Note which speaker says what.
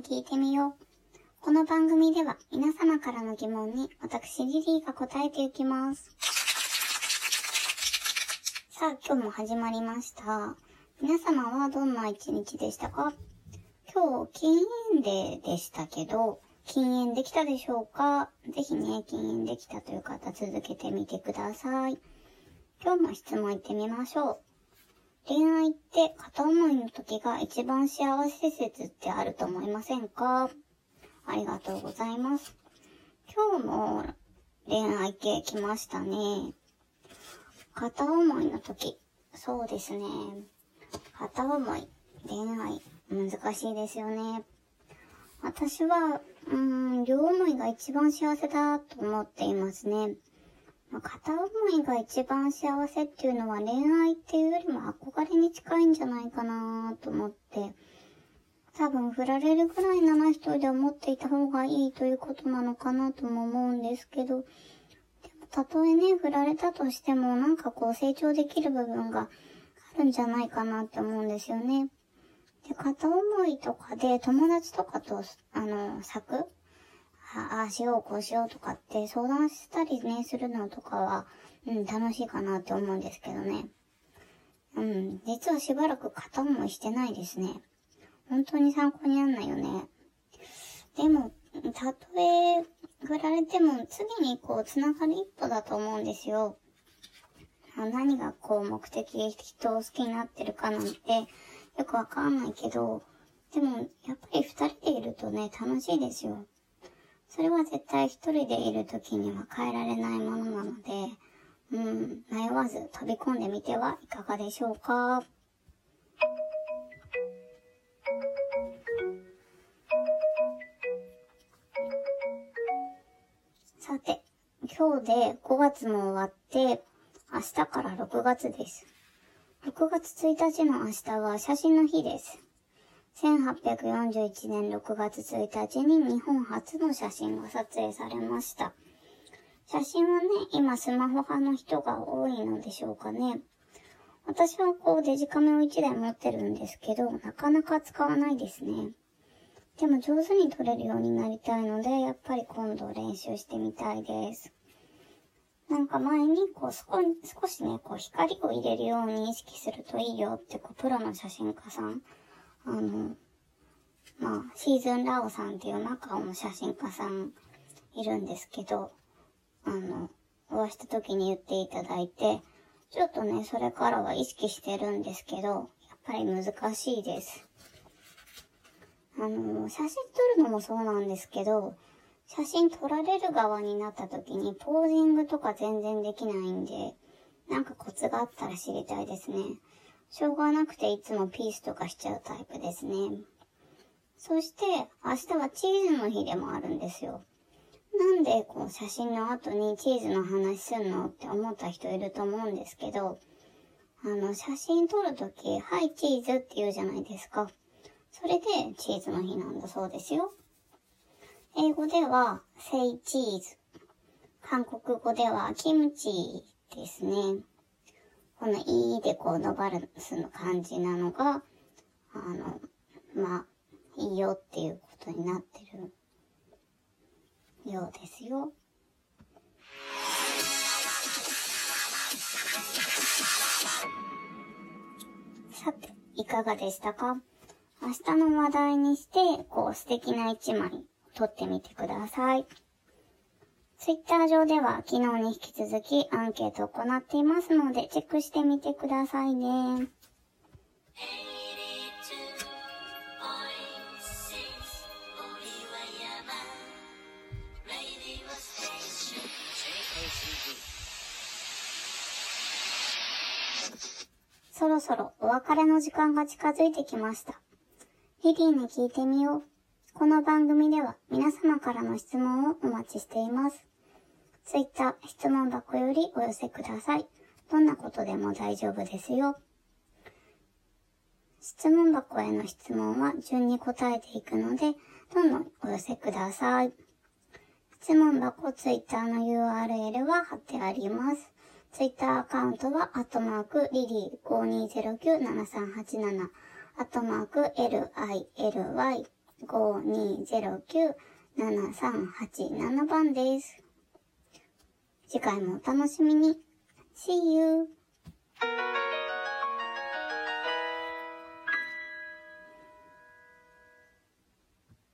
Speaker 1: 聞いてみよう。この番組では皆様からの疑問に私リリーが答えていきます。さあ、今日も始まりました。皆様はどんな一日でしたか？今日、禁煙デーでしたけど、禁煙できたでしょうか？ぜひね、禁煙できたという方続けてみてください。今日も質問いってみましょう。恋愛って片思いの時が一番幸せ説ってあると思いませんか？ありがとうございます。今日の恋愛系来ましたね。片思いの時。そうですね。片思い、恋愛、難しいですよね。私は、うーん、両思いが一番幸せだと思っていますね。まあ、片思いが一番幸せっていうのは恋愛っていうよりも憧れに近いんじゃないかなと思って、多分振られるぐらいなら一人で思っていた方がいいということなのかなとも思うんですけど、でもたとえね、振られたとしてもなんかこう成長できる部分があるんじゃないかなって思うんですよね。で、片思いとかで友達とかと、あの、咲くああしよう、こうしようとかって相談したりね、するのとかは、うん、楽しいかなって思うんですけどね。うん、実はしばらく片思いしてないですね。本当に参考になんないよね。でも、たとえ振られても次にこう繋がる一歩だと思うんですよ。何がこう目的、人を好きになってるかなんてよくわかんないけど、でもやっぱり二人でいるとね、楽しいですよ。それは絶対一人でいる時には変えられないものなので、うん、迷わず飛び込んでみてはいかがでしょうか？さて、今日で5月も終わって、明日から6月です。6月1日の明日は写真の日です。1841年6月1日に日本初の写真が撮影されました。写真はね、今スマホ派の人が多いのでしょうかね。私はこうデジカメを1台持ってるんですけど、なかなか使わないですね。でも上手に撮れるようになりたいので、やっぱり今度練習してみたいです。なんか前にこう少少しね、こう光を入れるように意識するといいよってこうプロの写真家さん、あの、まあ、シーズンラオさんっていう中の写真家さんいるんですけど、あの、お会いした時に言っていただいて、ちょっとね、それからは意識してるんですけど、やっぱり難しいです。あの、写真撮るのもそうなんですけど、写真撮られる側になった時にポージングとか全然できないんで、なんかコツがあったら知りたいですね。しょうがなくていつもピースとかしちゃうタイプですね。そして、明日はチーズの日でもあるんですよ。なんで、こう、写真の後にチーズの話すんのって思った人いると思うんですけど、あの、写真撮るとき、はい、チーズって言うじゃないですか。それで、チーズの日なんだそうですよ。英語では、say cheese。韓国語では、キムチですね。このいいでこう伸ばすの感じなのが、あの、まあ、いいよっていうことになってるようですよ。さて、いかがでしたか？明日の話題にして、こう素敵な一枚撮ってみてください。ツイッター上では昨日に引き続きアンケートを行っていますのでチェックしてみてくださいね。そろそろお別れの時間が近づいてきました。リリーに聞いてみよう。この番組では皆様からの質問をお待ちしています。ツイッター質問箱よりお寄せください。どんなことでも大丈夫ですよ。質問箱への質問は順に答えていくので、どんどんお寄せください。質問箱ツイッターの URL は貼ってあります。ツイッターアカウントは、アットマーク、リリー5209-7387、アットマーク、LILY 0209-7387番です。次回もお楽しみに。See you!